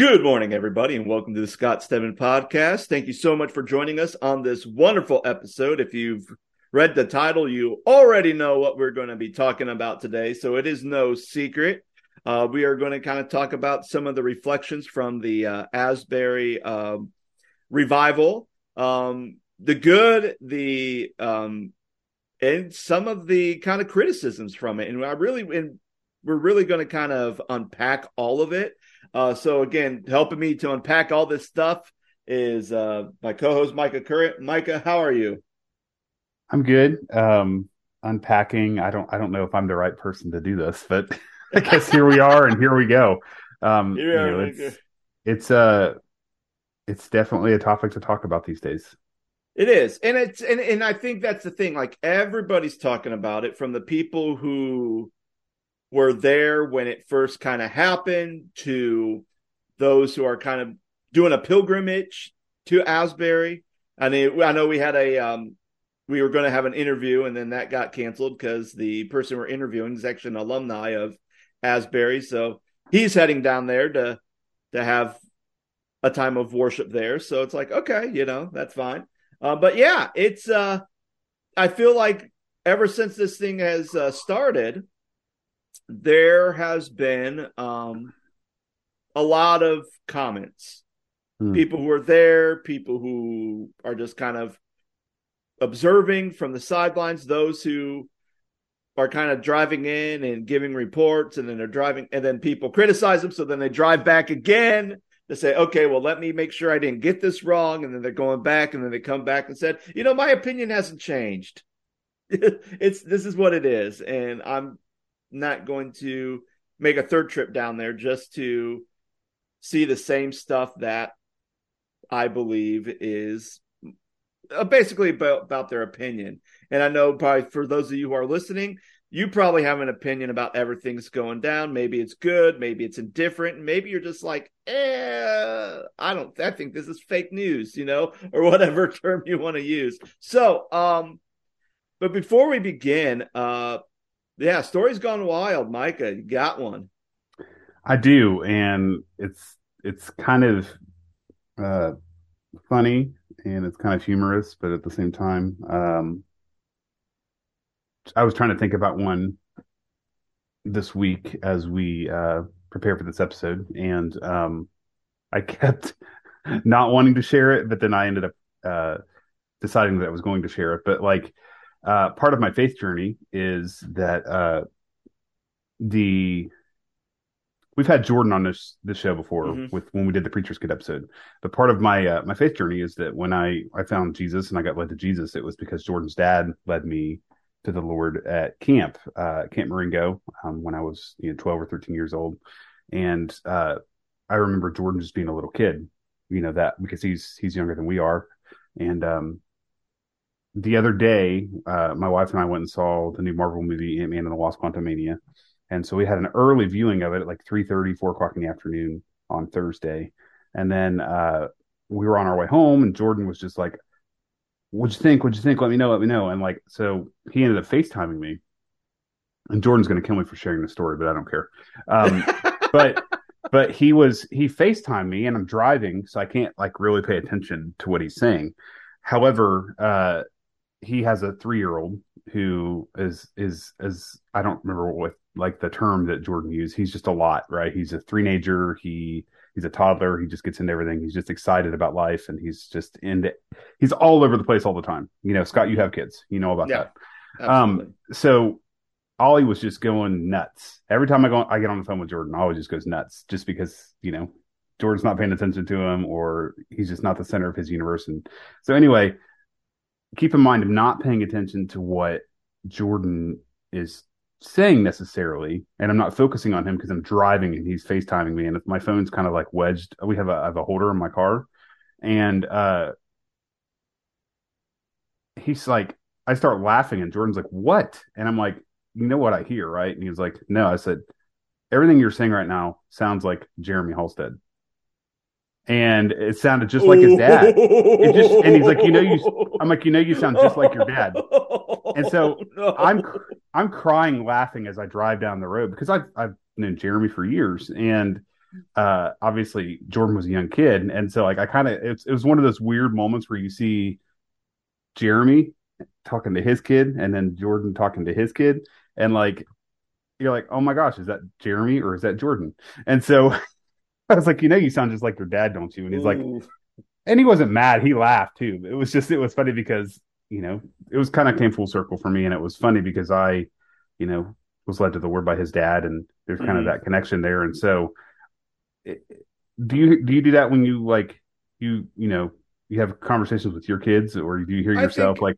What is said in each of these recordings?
Good morning, everybody, and welcome to the Scott Stedman podcast. Thank you so much for joining us on this wonderful episode. If you've read the title, you already know what we're going to be talking about today, so it is no secret. Uh, we are going to kind of talk about some of the reflections from the uh, Asbury um, revival, um, the good, the um, and some of the kind of criticisms from it. And I really, and we're really going to kind of unpack all of it. Uh, so again, helping me to unpack all this stuff is uh, my co-host Micah Current. Micah, how are you? I'm good. Um, unpacking. I don't. I don't know if I'm the right person to do this, but I guess here we are, and here we go. Um, you know, it's it's uh it's definitely a topic to talk about these days. It is, and it's and and I think that's the thing. Like everybody's talking about it, from the people who were there when it first kind of happened to those who are kind of doing a pilgrimage to Asbury. I mean, I know we had a um, we were going to have an interview, and then that got canceled because the person we're interviewing is actually an alumni of Asbury, so he's heading down there to to have a time of worship there. So it's like, okay, you know, that's fine. Uh, but yeah, it's uh, I feel like ever since this thing has uh, started, there has been um, a lot of comments. Hmm. People who are there, people who are just kind of observing from the sidelines, those who are kind of driving in and giving reports, and then they're driving, and then people criticize them. So then they drive back again to say, okay, well, let me make sure I didn't get this wrong. And then they're going back, and then they come back and said, you know, my opinion hasn't changed. it's this is what it is, and I'm not going to make a third trip down there just to see the same stuff that I believe is uh, basically about, about their opinion. And I know probably for those of you who are listening, you probably have an opinion about everything's going down. Maybe it's good, maybe it's indifferent, maybe you're just like, eh, I don't I think this is fake news, you know, or whatever term you want to use. So, um, but before we begin, uh yeah, story's gone wild. Micah, you got one. I do, and it's it's kind of uh, funny and it's kind of humorous, but at the same time, um, I was trying to think about one this week as we uh, prepare for this episode, and um, I kept not wanting to share it, but then I ended up uh, deciding that I was going to share it. But like uh, part of my faith journey is that uh, the we've had Jordan on this this show before mm-hmm. with when we did the Preacher's Kid episode. But part of my uh, my faith journey is that when I I found Jesus and I got led to Jesus, it was because Jordan's dad led me to the Lord at camp, uh, Camp Marengo, um, when I was you know twelve or thirteen years old, and uh, I remember Jordan just being a little kid, you know that because he's he's younger than we are, and um, the other day, uh, my wife and I went and saw the new Marvel movie Ant Man and the Wasp: Quantumania, and so we had an early viewing of it at like 3.30, 4 o'clock in the afternoon on Thursday, and then uh, we were on our way home, and Jordan was just like, "What'd you think? What'd you think? Let me know. Let me know." And like, so he ended up FaceTiming me, and Jordan's going to kill me for sharing the story, but I don't care. Um, but but he was he FaceTimed me, and I'm driving, so I can't like really pay attention to what he's saying. However, uh, he has a three year old who is is is I don't remember what like the term that Jordan used. He's just a lot, right? He's a three-nager. He he's a toddler. He just gets into everything. He's just excited about life, and he's just into. He's all over the place all the time. You know, Scott, you have kids. You know about yeah, that. Absolutely. Um, so Ollie was just going nuts every time I go. I get on the phone with Jordan. Ollie just goes nuts, just because you know Jordan's not paying attention to him, or he's just not the center of his universe. And so anyway, keep in mind, I'm not paying attention to what Jordan is saying necessarily, and I'm not focusing on him because I'm driving and he's FaceTiming me, and my phone's kind of like wedged. We have a I have a holder in my car, and uh, he's like, I start laughing, and Jordan's like, "What?" And I'm like, "You know what I hear, right?" And he's like, "No." I said, "Everything you're saying right now sounds like Jeremy Halstead." And it sounded just like his dad. It just, and he's like, you know, you. I'm like, you know, you sound just like your dad. And so no. I'm I'm crying laughing as I drive down the road because I've I've known Jeremy for years, and uh, obviously Jordan was a young kid, and so like I kind of it was one of those weird moments where you see Jeremy talking to his kid, and then Jordan talking to his kid, and like you're like, oh my gosh, is that Jeremy or is that Jordan? And so I was like, you know, you sound just like your dad, don't you? And he's Ooh. like, and he wasn't mad. He laughed too. It was just, it was funny because, you know, it was kind of came full circle for me. And it was funny because I, you know, was led to the word by his dad and there's kind mm-hmm. of that connection there. And so it, do you, do you do that when you like, you, you know, you have conversations with your kids or do you hear yourself think, like,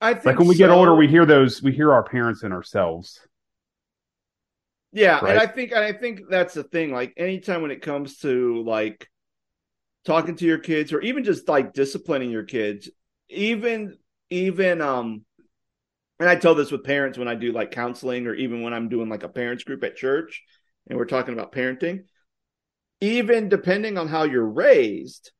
I think like when we so. get older, we hear those, we hear our parents and ourselves. Yeah, right? and I think and I think that's the thing. Like anytime when it comes to like talking to your kids or even just like disciplining your kids, even even um and I tell this with parents when I do like counseling or even when I'm doing like a parents group at church and we're talking about parenting. Even depending on how you're raised,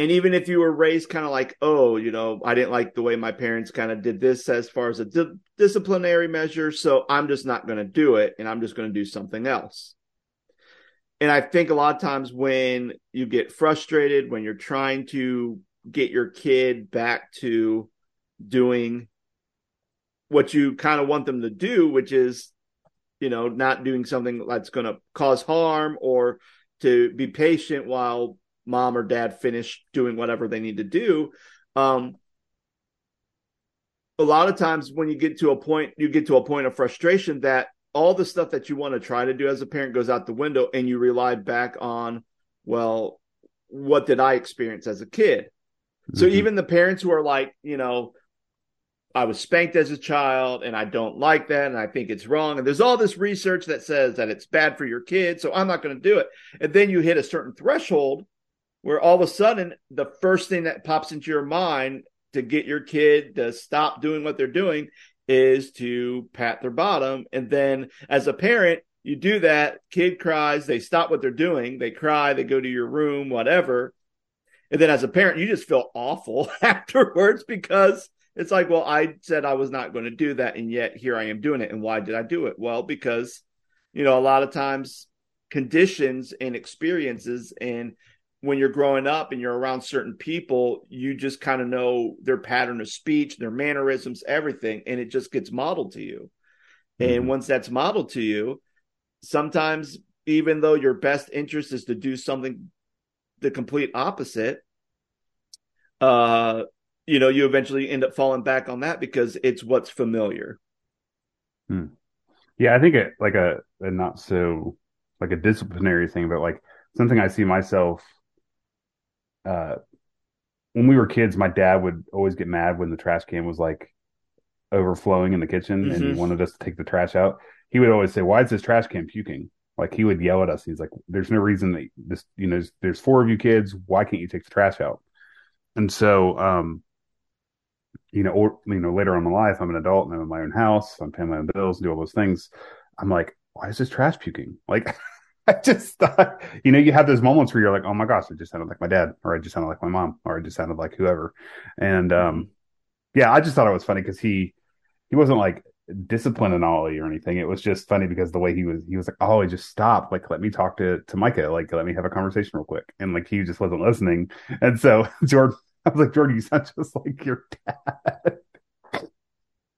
and even if you were raised kind of like oh you know i didn't like the way my parents kind of did this as far as a di- disciplinary measure so i'm just not going to do it and i'm just going to do something else. And i think a lot of times when you get frustrated when you're trying to get your kid back to doing what you kind of want them to do which is you know not doing something that's going to cause harm or to be patient while mom or dad finish doing whatever they need to do. Um, a lot of times when you get to a point, you get to a point of frustration that all the stuff that you want to try to do as a parent goes out the window and you rely back on, well, what did I experience as a kid? Mm-hmm. So even the parents who are like, you know, I was spanked as a child and I don't like that and I think it's wrong. And there's all this research that says that it's bad for your kid. So I'm not going to do it. And then you hit a certain threshold where all of a sudden the first thing that pops into your mind to get your kid to stop doing what they're doing is to pat their bottom. And then as a parent you do that. Kid cries. They stop what they're doing. They cry. They go to your room whatever. And then as a parent you just feel awful afterwards because it's like well i said i was not going to do that and yet here i am doing it. And why did i do it? Well because you know a lot of times conditions and experiences and when you're growing up and you're around certain people, you just kind of know their pattern of speech, their mannerisms, everything, and it just gets modeled to you. Mm-hmm. And once that's modeled to you, sometimes even though your best interest is to do something the complete opposite, uh, you know, you eventually end up falling back on that because it's what's familiar. Hmm. Yeah, I think it like a, a not so like a disciplinary thing, but like something I see myself uh, when we were kids, my dad would always get mad when the trash can was like overflowing in the kitchen mm-hmm. and he mm-hmm. wanted us to take the trash out. He would always say, "Why is this trash can puking?" Like he would yell at us. He's like, "There's no reason that this, you know, there's, there's four of you kids. Why can't you take the trash out?" And so, um, you know, or you know, later on in life, I'm an adult and I'm in my own house. I'm paying my own bills and do all those things. I'm like, why is this trash puking? Like, I just thought, you know, you have those moments where you're like, oh my gosh, I just sounded like my dad, or I just sounded like my mom, or I just sounded like whoever. And um, yeah, I just thought it was funny because he he wasn't like disciplining Ollie or anything. It was just funny because the way he was, he was like, oh, he just stop, like let me talk to to Micah, like let me have a conversation real quick, and like he just wasn't listening. And so Jordan, I was like, Jordan, you sound just like your dad.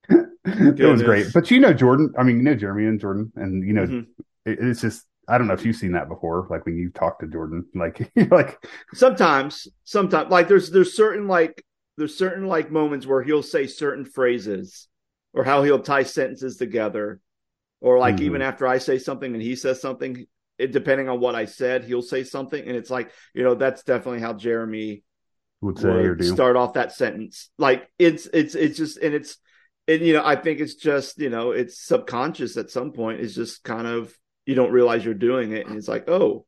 it was great, but you know Jordan. I mean, you know Jeremy and Jordan, and you know mm-hmm. it, it's just I don't know if you've seen that before, like when you talk to Jordan, like like sometimes, sometimes, like there's there's certain like there's certain like moments where he'll say certain phrases, or how he'll tie sentences together, or like mm-hmm. even after I say something and he says something, it, depending on what I said, he'll say something, and it's like you know that's definitely how Jeremy would say would or do start off that sentence. Like it's it's it's just and it's and you know I think it's just you know it's subconscious at some point. It's just kind of you don't realize you're doing it. And it's like oh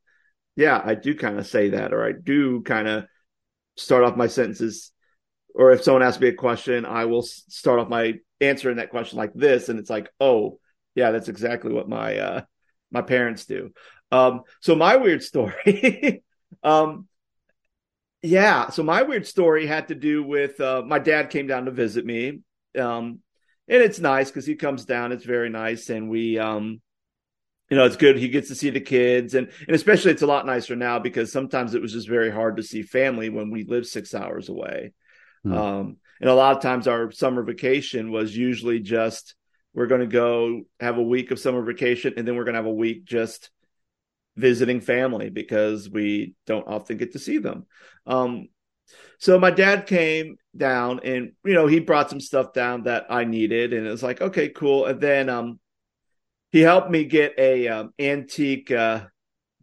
yeah i do kind of say that or i do kind of start off my sentences. Or if someone asks me a question i will start off my answering that question like this and it's like oh yeah that's exactly what my uh my parents do. Um so my weird story um yeah so my weird story had to do with uh my dad came down to visit me um and it's nice because he comes down it's very nice and we um you know, it's good. He gets to see the kids, and and especially it's a lot nicer now because sometimes it was just very hard to see family when we lived six hours away. Hmm. Um, and a lot of times our summer vacation was usually just we're going to go have a week of summer vacation, and then we're going to have a week just visiting family because we don't often get to see them. Um, so my dad came down and you know he brought some stuff down that I needed and it was like okay cool and then um he helped me get a um, antique uh,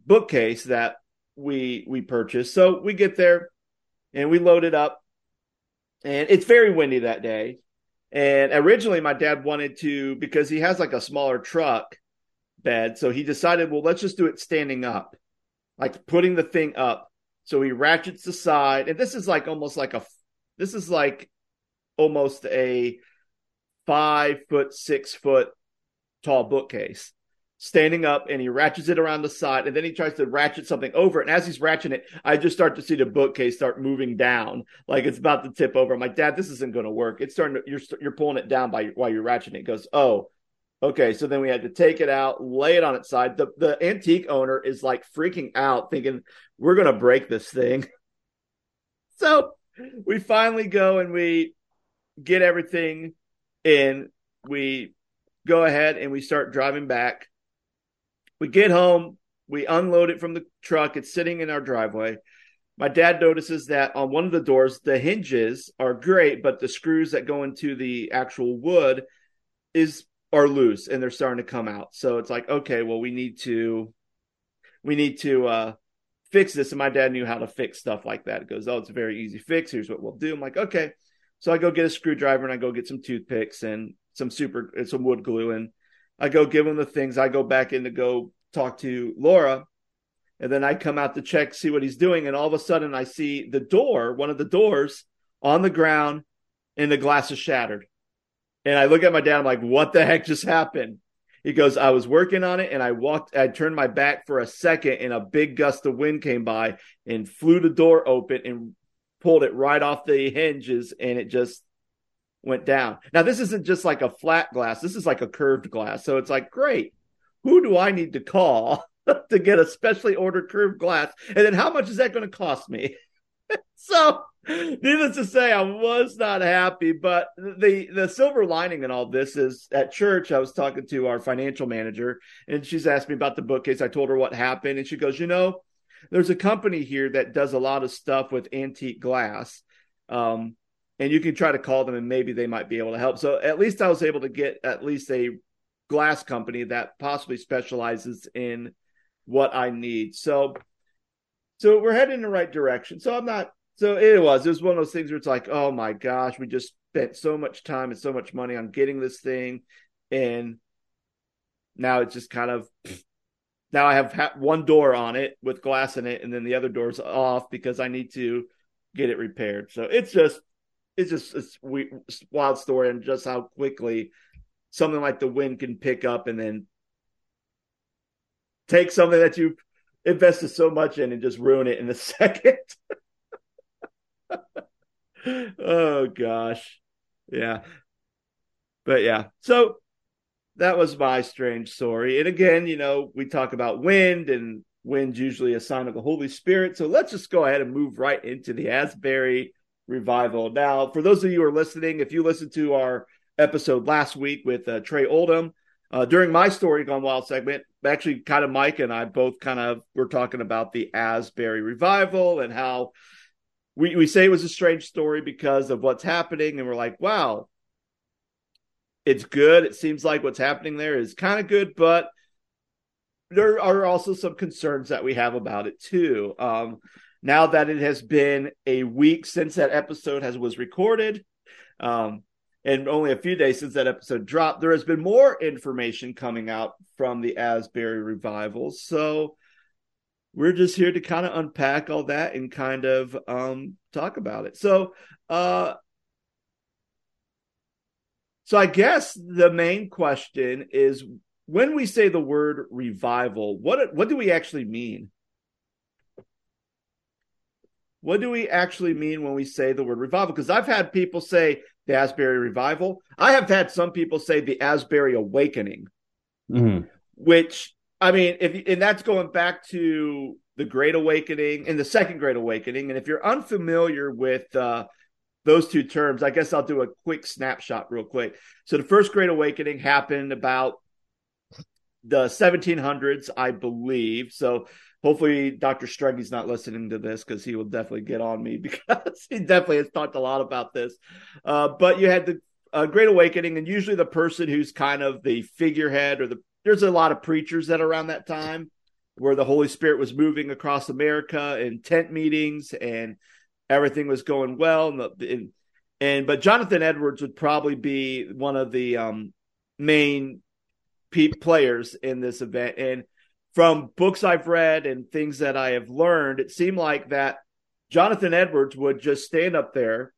bookcase that we we purchased. So we get there and we load it up, and it's very windy that day. And originally, my dad wanted to because he has like a smaller truck bed, so he decided, well, let's just do it standing up, like putting the thing up. So he ratchets the side, and this is like almost like a this is like almost a five foot, six foot tall bookcase standing up and he ratchets it around the side and then he tries to ratchet something over it. And as he's ratcheting it, I just start to see the bookcase start moving down like it's about to tip over. I'm like, Dad, this isn't going to work. It's starting to, you're, you're pulling it down by while you're ratcheting it. Goes, Oh, okay. So then we had to take it out, lay it on its side. The, the antique owner is like freaking out thinking we're going to break this thing. so we finally go and we get everything in. We go ahead and we start driving back. We get home, we unload it from the truck, it's sitting in our driveway. My dad notices that on one of the doors, the hinges are great, but the screws that go into the actual wood is are loose and they're starting to come out. So it's like, okay, well, we need to we need to uh fix this. And my dad knew how to fix stuff like that. It goes, Oh, it's a very easy fix. Here's what we'll do. I'm like, okay. So I go get a screwdriver and I go get some toothpicks and some super uh, some wood glue and I go give him the things. I go back in to go talk to Laura, and then I come out to check, see what he's doing, and all of a sudden I see the door, one of the doors, on the ground, and the glass is shattered. And I look at my dad. I'm like, "What the heck just happened?" He goes, "I was working on it, and I walked. I turned my back for a second, and a big gust of wind came by and flew the door open and pulled it right off the hinges, and it just went down. Now, this isn't just like a flat glass, this is like a curved glass. So it's like, great. Who do I need to call to get a specially ordered curved glass? And then how much is that going to cost me? so, needless to say, I was not happy. But the the silver lining in all this is at church, I was talking to our financial manager, and she's asked me about the bookcase. I told her what happened, and she goes, "You know, there's a company here that does a lot of stuff with antique glass." Um, and you can try to call them and maybe they might be able to help. So at least I was able to get at least a glass company that possibly specializes in what I need. So so we're heading in the right direction. So I'm not so it was it was one of those things where it's like, oh my gosh, we just spent so much time and so much money on getting this thing and now it's just kind of now I have one door on it with glass in it and then the other door's off because I need to get it repaired. So it's just it's just a wild story and just how quickly something like the wind can pick up and then take something that you invested so much in and just ruin it in a second. oh gosh. Yeah. But yeah. So that was my strange story. And again, you know, we talk about wind and wind's usually a sign of the Holy Spirit. So let's just go ahead and move right into the Asbury revival. Now, for those of you who are listening, if you listened to our episode last week with uh, Trey Oldham, uh, during my story gone wild segment, actually, kind of Mike and I both kind of were talking about the Asbury revival and how we we say it was a strange story because of what's happening, and we're like, wow, it's good. It seems like what's happening there is kind of good, but there are also some concerns that we have about it too. Um, now that it has been a week since that episode has was recorded um, and only a few days since that episode dropped there has been more information coming out from the asbury revival. So we're just here to kind of unpack all that and kind of um, talk about it. So uh, so i guess the main question is when we say the word revival what what do we actually mean what do we actually mean when we say the word revival? Because I've had people say the Asbury revival. I have had some people say the Asbury awakening, mm-hmm. which I mean, if and that's going back to the Great Awakening and the Second Great Awakening. And if you're unfamiliar with uh, those two terms, I guess I'll do a quick snapshot real quick. So the First Great Awakening happened about the 1700s, I believe. So hopefully Dr. Struggy's not listening to this because he will definitely get on me because he definitely has talked a lot about this. Uh, but you had the uh, Great Awakening, and usually the person who's kind of the figurehead or the there's a lot of preachers that around that time where the Holy Spirit was moving across America in tent meetings and everything was going well. And, the, and, and but Jonathan Edwards would probably be one of the um, main pe- players in this event. And from books I've read and things that I have learned, it seemed like that Jonathan Edwards would just stand up there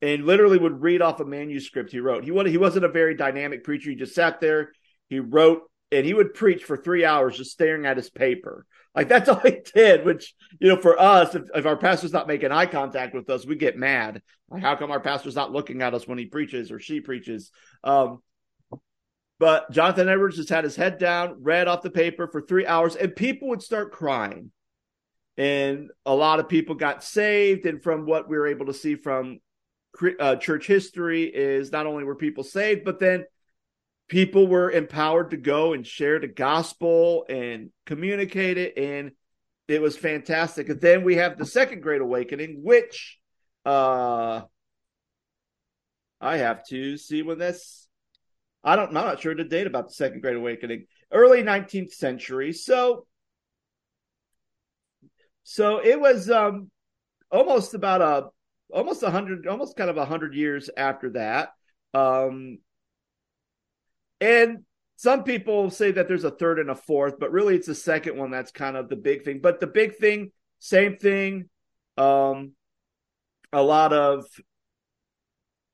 and literally would read off a manuscript he wrote. He was he wasn't a very dynamic preacher. He just sat there. He wrote and he would preach for three hours just staring at his paper. Like that's all he did, which, you know, for us, if, if our pastor's not making eye contact with us, we get mad. Like, how come our pastor's not looking at us when he preaches or she preaches? Um, but Jonathan Edwards just had his head down, read off the paper for three hours, and people would start crying. And a lot of people got saved. And from what we were able to see from uh, church history, is not only were people saved, but then people were empowered to go and share the gospel and communicate it and it was fantastic and then we have the second great awakening which uh i have to see when this i don't i'm not sure the date about the second great awakening early 19th century so so it was um almost about a almost a hundred almost kind of a hundred years after that um and some people say that there's a third and a fourth, but really it's the second one that's kind of the big thing. But the big thing, same thing. Um, a lot of,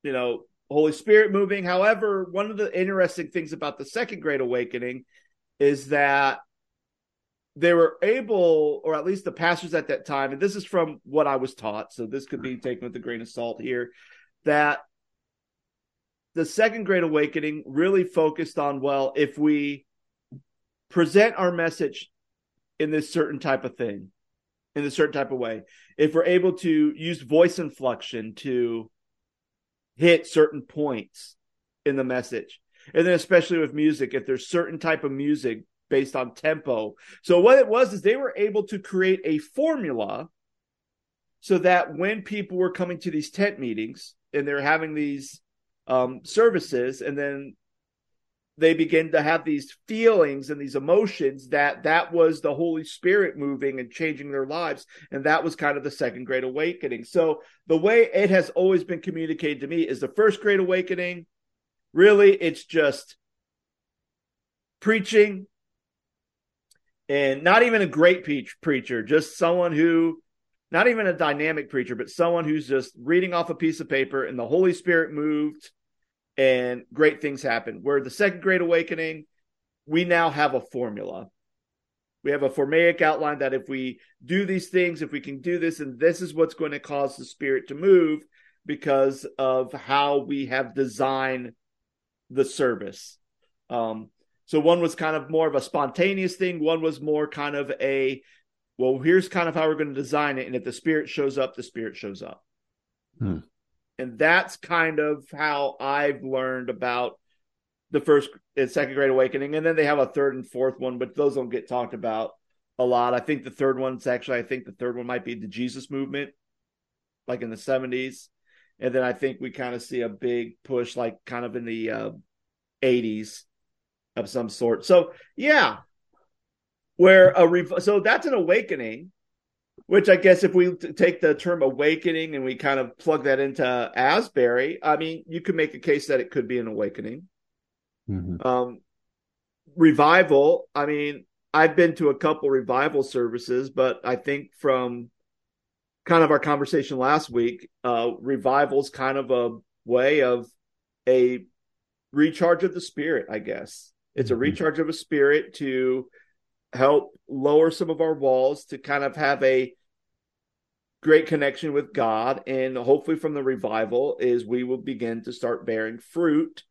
you know, Holy Spirit moving. However, one of the interesting things about the Second Great Awakening is that they were able, or at least the pastors at that time, and this is from what I was taught, so this could be taken with a grain of salt here, that the second great awakening really focused on well if we present our message in this certain type of thing in a certain type of way if we're able to use voice inflection to hit certain points in the message. And then especially with music if there's certain type of music based on tempo. So what it was is they were able to create a formula so that when people were coming to these tent meetings and they're having these um, services, and then they begin to have these feelings and these emotions that that was the Holy Spirit moving and changing their lives, and that was kind of the second Great Awakening. So the way it has always been communicated to me is the first Great Awakening. Really, it's just preaching and not even a great preach, preacher, just someone who not even a dynamic preacher, but someone who's just reading off a piece of paper and the Holy Spirit moved and great things happen. Where the second great awakening, we now have a formula. We have a formaic outline that if we do these things, if we can do this, and this is what's going to cause the spirit to move because of how we have designed the service. Um, so one was kind of more of a spontaneous thing. One was more kind of a well, here's kind of how we're going to design it. And if the spirit shows up, the spirit shows up. Hmm. And that's kind of how I've learned about the first and second great awakening. And then they have a third and fourth one, but those don't get talked about a lot. I think the third one's actually, I think the third one might be the Jesus movement, like in the 70s. And then I think we kind of see a big push, like kind of in the uh, 80s of some sort. So, yeah, where a rev- so that's an awakening which i guess if we take the term awakening and we kind of plug that into asbury i mean you could make a case that it could be an awakening mm-hmm. um, revival i mean i've been to a couple revival services but i think from kind of our conversation last week uh revival's kind of a way of a recharge of the spirit i guess it's a mm-hmm. recharge of a spirit to help lower some of our walls to kind of have a great connection with God. And hopefully, from the revival, is we will begin to start bearing fruit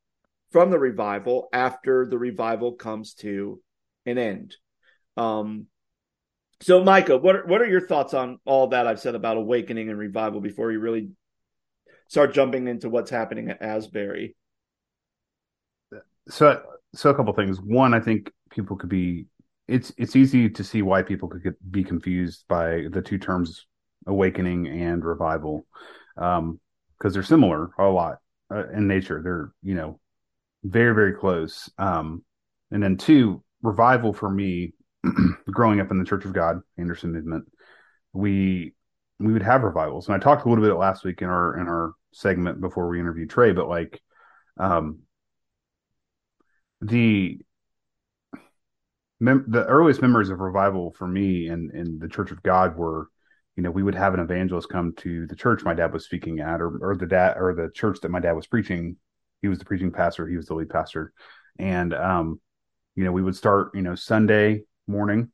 from the revival after the revival comes to an end. Um, so, Micah, what are, what are your thoughts on all that I've said about awakening and revival before you really start jumping into what's happening at Asbury? So, so a couple things. One, I think people could be. It's it's easy to see why people could get, be confused by the two terms awakening and revival, Um, because um, they're similar a lot uh, in nature. They're you know very very close. Um, and then two, revival for me, growing up in the Church of God, Anderson movement, we we would have revivals, and I talked a little bit last week in our in our segment before we interviewed Trey, but like, um, the mem- the earliest memories of revival for me and in the Church of God were, you know, we would have an evangelist come to the church my dad was speaking at, or or the dad or the church that my dad was preaching. He was the preaching pastor. He was the lead pastor, and um, you know, we would start, you know, Sunday morning,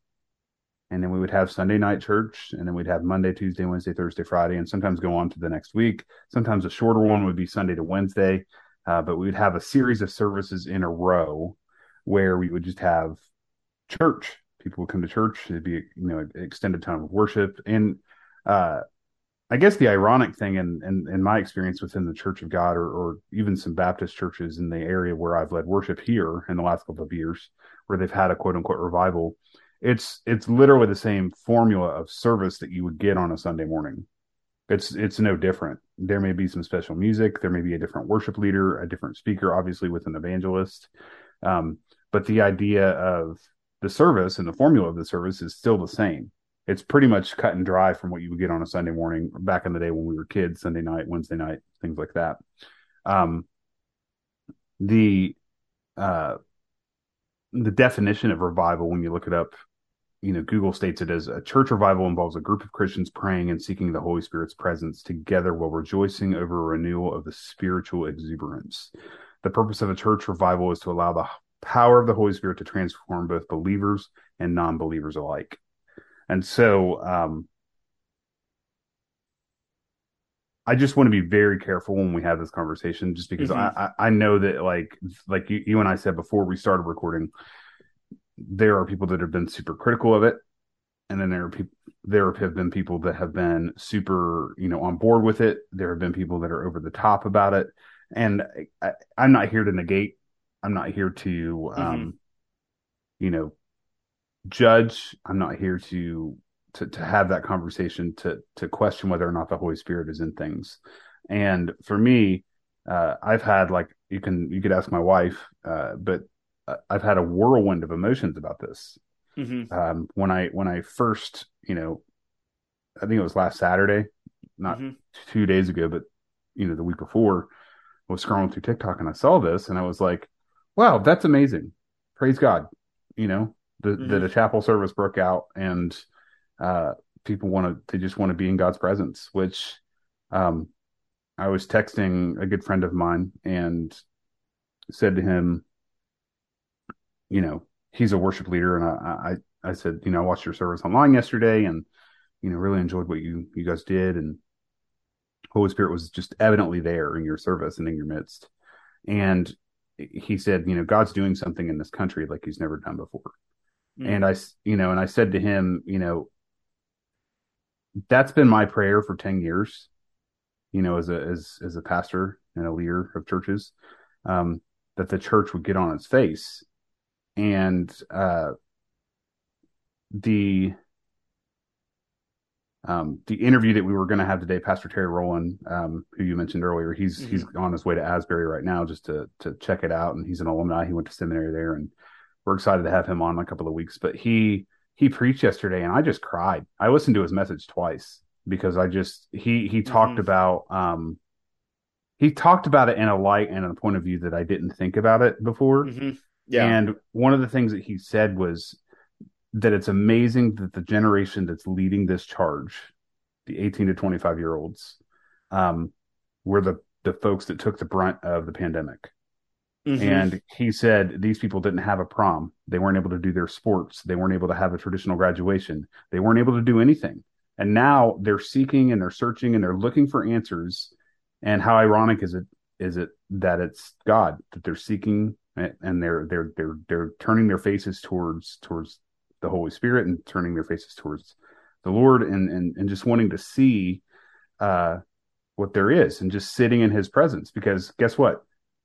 and then we would have Sunday night church, and then we'd have Monday, Tuesday, Wednesday, Thursday, Friday, and sometimes go on to the next week. Sometimes a shorter one would be Sunday to Wednesday, uh, but we would have a series of services in a row where we would just have church. People would come to church. It'd be, you know, extended time of worship, and uh, I guess the ironic thing in, in, in my experience within the Church of God or, or even some Baptist churches in the area where I've led worship here in the last couple of years, where they've had a quote unquote revival, it's it's literally the same formula of service that you would get on a Sunday morning. It's it's no different. There may be some special music, there may be a different worship leader, a different speaker, obviously with an evangelist. Um, but the idea of the service and the formula of the service is still the same it's pretty much cut and dry from what you would get on a Sunday morning back in the day when we were kids, Sunday night, Wednesday night, things like that. Um, the uh, the definition of revival, when you look it up, you know, Google states it as a church revival involves a group of Christians praying and seeking the Holy Spirit's presence together while rejoicing over a renewal of the spiritual exuberance. The purpose of a church revival is to allow the power of the Holy Spirit to transform both believers and non believers alike. And so um, I just want to be very careful when we have this conversation, just because mm-hmm. I, I know that like like you, you and I said before we started recording, there are people that have been super critical of it, and then there are people there have been people that have been super you know on board with it. There have been people that are over the top about it, and I, am not here to negate. I'm not here to mm-hmm. um, you know judge. I'm not here to to to have that conversation to to question whether or not the Holy Spirit is in things. And for me, uh, I've had like you can you could ask my wife, uh, but uh, I've had a whirlwind of emotions about this. Mm-hmm. Um, when I when I first, you know, I think it was last Saturday, not mm-hmm. two days ago, but you know, the week before, I was scrolling through TikTok and I saw this and I was like, wow, that's amazing. Praise God. You know, that, mm-hmm. that a chapel service broke out and uh, people want to they just want to be in God's presence. Which um, I was texting a good friend of mine and said to him, you know, he's a worship leader, and I I, I said, you know, I watched your service online yesterday, and you know, really enjoyed what you you guys did, and Holy Spirit was just evidently there in your service and in your midst. And he said, you know, God's doing something in this country like he's never done before. Mm. And I, you know, and I said to him, you know, that's been my prayer for 10 years, you know, as a, as, as a pastor and a leader of churches, um, that the church would get on its face. And, uh, the, um, the interview that we were going to have today, Pastor Terry Rowland, um, who you mentioned earlier, he's mm-hmm. he's on his way to Asbury right now just to to check it out, and he's an alumni. He went to seminary there, and we're excited to have him on in a couple of weeks. But he he preached yesterday, and I just cried. I listened to his message twice because I just he he talked mm-hmm. about um he talked about it in a light and a point of view that I didn't think about it before. Mm-hmm. Yeah, and one of the things that he said was that it's amazing that the generation that's leading this charge, the 18 to 25 year olds, um, were the the folks that took the brunt of the pandemic. Mm-hmm. And he said these people didn't have a prom. They weren't able to do their sports. They weren't able to have a traditional graduation. They weren't able to do anything. And now they're seeking and they're searching and they're looking for answers. And how ironic is it is it that it's God that they're seeking and they're they're they're they're turning their faces towards towards the Holy Spirit and turning their faces towards the Lord and and and just wanting to see uh what there is and just sitting in his presence because guess what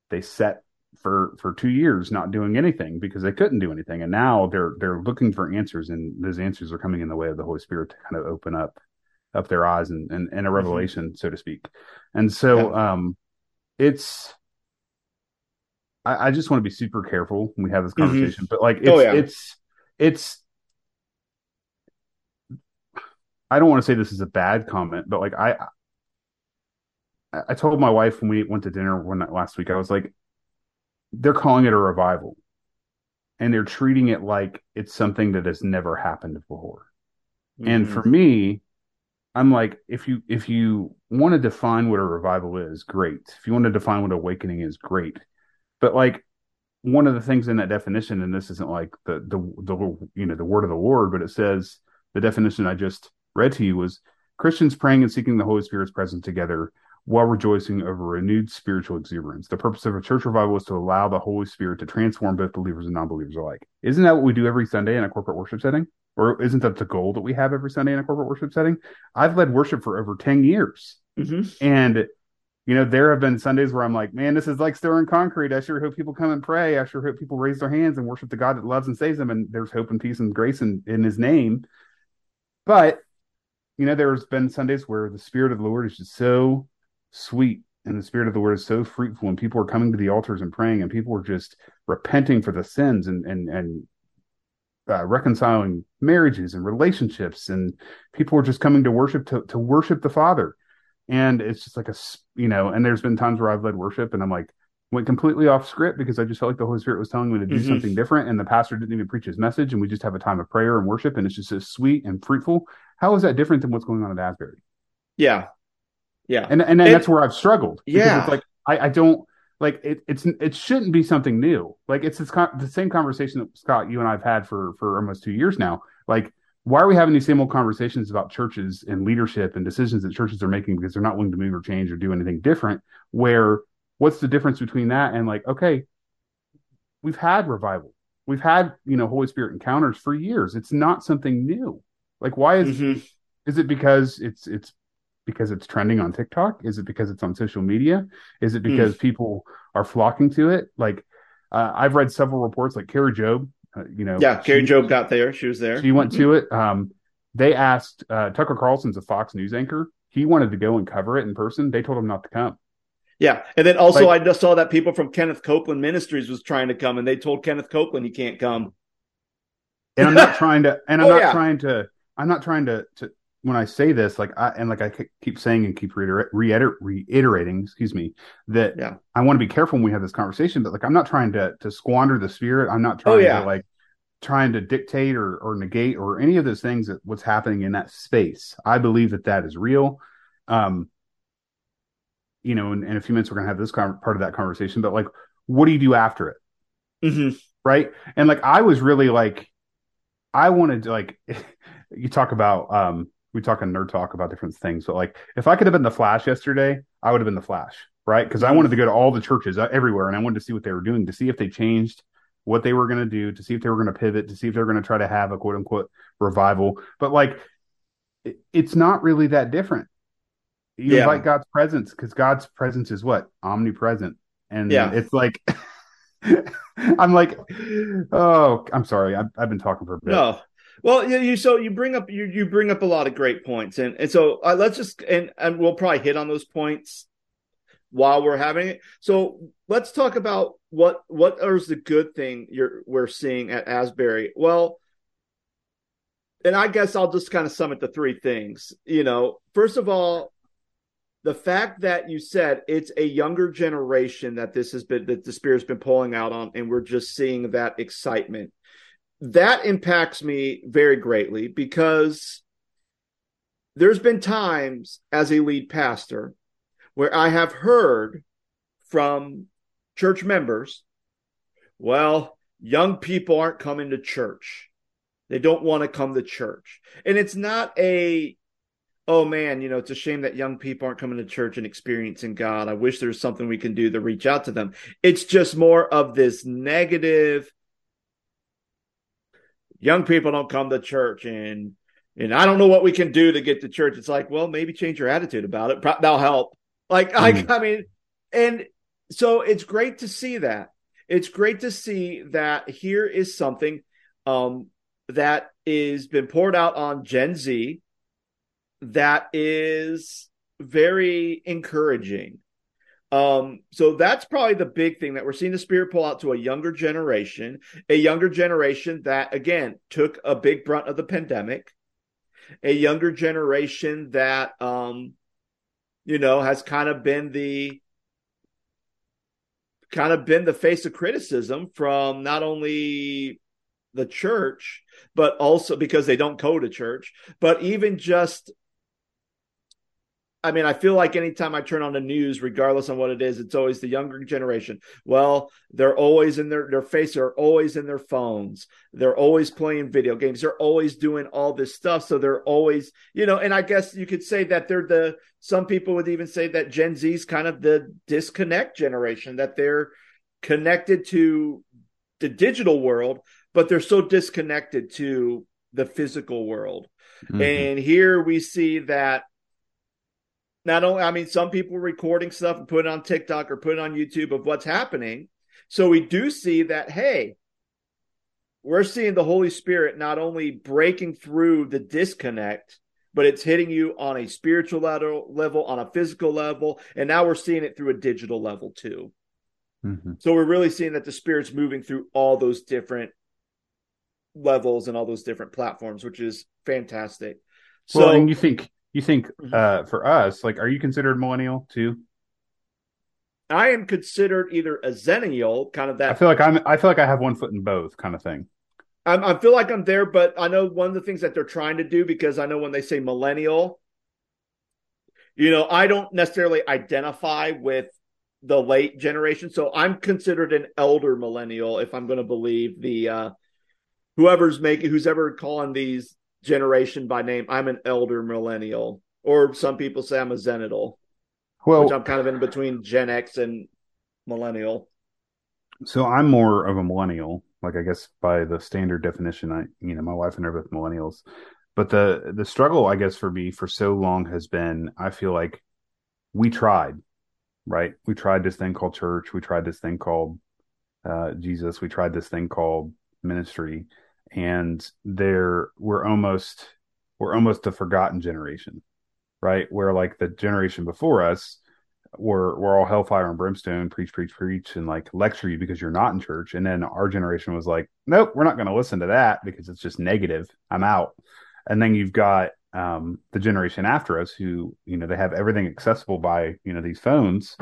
they sat for for 2 years not doing anything because they couldn't do anything and now they're they're looking for answers and those answers are coming in the way of the Holy Spirit to kind of open up up their eyes and and, and a mm-hmm. revelation mm-hmm. so to speak and so yeah. um it's I, I, just want to be super careful when we have this mm-hmm. conversation. Mm-hmm. But like, oh, it's, oh, yeah. it's, it's, I don't want to say this is a bad comment, but like, I, I told my wife when we went to dinner one night last week, I was like, they're calling it a revival and they're treating it like it's something that has never happened before. Mm-hmm. And for me, I'm like, if you if you want to define what a revival is, great. If you want to define what awakening is, great. But like one of the things in that definition, and this isn't like the the the you know the word of the Lord, but it says the definition I just read to you was Christians praying and seeking the Holy Spirit's presence together while rejoicing over renewed spiritual exuberance. The purpose of a church revival is to allow the Holy Spirit to transform both believers and non-believers alike. Isn't that what we do every Sunday in a corporate worship setting? Or isn't that the goal that we have every Sunday in a corporate worship setting? I've led worship for over 10 years. Mm-hmm. And you know, there have been Sundays where I'm like, man, this is like stirring concrete. I sure hope people come and pray. I sure hope people raise their hands and worship the God that loves and saves them. And there's hope and peace and grace in, in his name. But, you know, there's been Sundays where the Spirit of the Lord is just so sweet and the Spirit of the Lord is so fruitful and people are coming to the altars and praying and people are just repenting for the sins and, and, and, uh, reconciling marriages and relationships and people are just coming to worship to, to worship the father. And it's just like a you know and there's been times where i've led worship and i'm like went completely off script because i just felt like the holy spirit was telling me to do mm-hmm. something different and the pastor didn't even preach his message and we just have a time of prayer and worship and it's just so sweet and fruitful. How is that different than what's going on at asbury? Yeah yeah and and, and that's where i've struggled yeah it's like I, I don't like it, it's it shouldn't be something new like it's, it's the same conversation that scott you and i've had for for almost two years now like why are we having these same old conversations about churches and leadership and decisions that churches are making because they're not willing to move or change or do anything different? Where what's the difference between that and like, okay, we've had revival, we've had you know Holy Spirit encounters for years. It's not something new. Like, why is mm-hmm. is it because it's it's because it's trending on TikTok? Is it because it's on social media? Is it because mm. people are flocking to it? Like, uh, I've read several reports, like Kari Jobe, uh, you know, yeah, Kari Jobe got there. She was there. She went to it. Um, they asked uh, Tucker Carlson's a Fox News anchor. He wanted to go and cover it in person. They told him not to come. Yeah, and then also like, I just saw that people from Kenneth Copeland Ministries was trying to come, and they told Kenneth Copeland he can't come. And I'm not trying to. And I'm oh, not yeah. trying to. I'm not trying to. To when I say this, like I and like I keep saying and keep reiter- reiter- reiterating, excuse me, that yeah. I want to be careful when we have this conversation. But like I'm not trying to to squander the spirit. I'm not trying oh, yeah. to like trying to dictate or or negate or any of those things that what's happening in that space. I believe that that is real. Um, you know, in, in a few minutes we're gonna have this con- part of that conversation. But like, what do you do after it? Mm-hmm. Right? And like, I was really like, I wanted to like. you talk about um we talk in nerd talk about different things, but like if I could have been the Flash yesterday, I would have been the Flash, right? Because I wanted to go to all the churches uh, everywhere, and I wanted to see what they were doing, to see if they changed what they were going to do, to see if they were going to pivot, to see if they were going to try to have a quote unquote revival. But like, it, it's not really that different. You yeah. invite God's presence because God's presence is what omnipresent, and yeah. it's like. I'm like, oh, I'm sorry. I've, I've been talking for a bit. No, well, you so you bring up you you bring up a lot of great points, and and so uh, let's just and and we'll probably hit on those points while we're having it. So let's talk about what what is the good thing you're we're seeing at Asbury. Well, and I guess I'll just kind of sum it to three things. You know, first of all, the fact that you said it's a younger generation that this has been that the spirit's been pulling out on, and we're just seeing that excitement that impacts me very greatly because there's been times as a lead pastor where I have heard from church members, well, young people aren't coming to church. They don't want to come to church. And it's not a oh man, you know, it's a shame that young people aren't coming to church and experiencing God. I wish there's something we can do to reach out to them. It's just more of this negative young people don't come to church and and I don't know what we can do to get to church. It's like, well, maybe change your attitude about it. That'll help. Like, mm. like I mean, and so it's great to see that. It's great to see that here is something um, that is been poured out on Gen Z that is very encouraging. Um, so that's probably the big thing that we're seeing the spirit pull out to a younger generation, a younger generation that again took a big brunt of the pandemic, a younger generation that um, you know, has kind of been the kind of been the face of criticism from not only the church, but also because they don't go to church, but even just I mean, I feel like anytime I turn on the news, regardless on what it is, it's always the younger generation. Well, they're always in their their face, are always in their phones. They're always playing video games. They're always doing all this stuff. So they're always, you know, and I guess you could say that they're the some people would even say that Gen Z is kind of the disconnect generation, that they're connected to the digital world, but they're so disconnected to the physical world. Mm-hmm. And here we see that not only, I mean, some people recording stuff and put it on TikTok or put it on YouTube of what's happening. So we do see that, hey, we're seeing the Holy Spirit not only breaking through the disconnect, but it's hitting you on a spiritual level, level on a physical level, and now we're seeing it through a digital level too. Mm-hmm. So we're really seeing that the Spirit's moving through all those different levels and all those different platforms, which is fantastic. So, well, and you think you think mm-hmm. uh, for us, like, are you considered millennial too? I am considered either a Xennial, kind of that. I feel like I'm. I feel like I have one foot in both, kind of thing. I'm, I feel like I'm there, but I know one of the things that they're trying to do because I know when they say millennial, you know, I don't necessarily identify with the late generation, so I'm considered an elder millennial if I'm going to believe the uh whoever's making who's ever calling these generation by name. I'm an elder millennial, or some people say I'm a zenital. Well, which I'm kind of in between Gen X and millennial. So I'm more of a millennial, like I guess by the standard definition. I, you know, my wife and I are both millennials, but the the struggle, I guess, for me for so long has been, I feel like we tried, right? We tried this thing called church. We tried this thing called uh, Jesus. We tried this thing called ministry, and there we're almost we're almost a forgotten generation, right? Where like the generation before us were we're all hellfire and brimstone, preach, preach, preach, and like lecture you because you're not in church. And then our generation was like, nope, we're not going to listen to that because it's just negative. I'm out. And then you've got um, the generation after us who, you know, they have everything accessible by, you know, these phones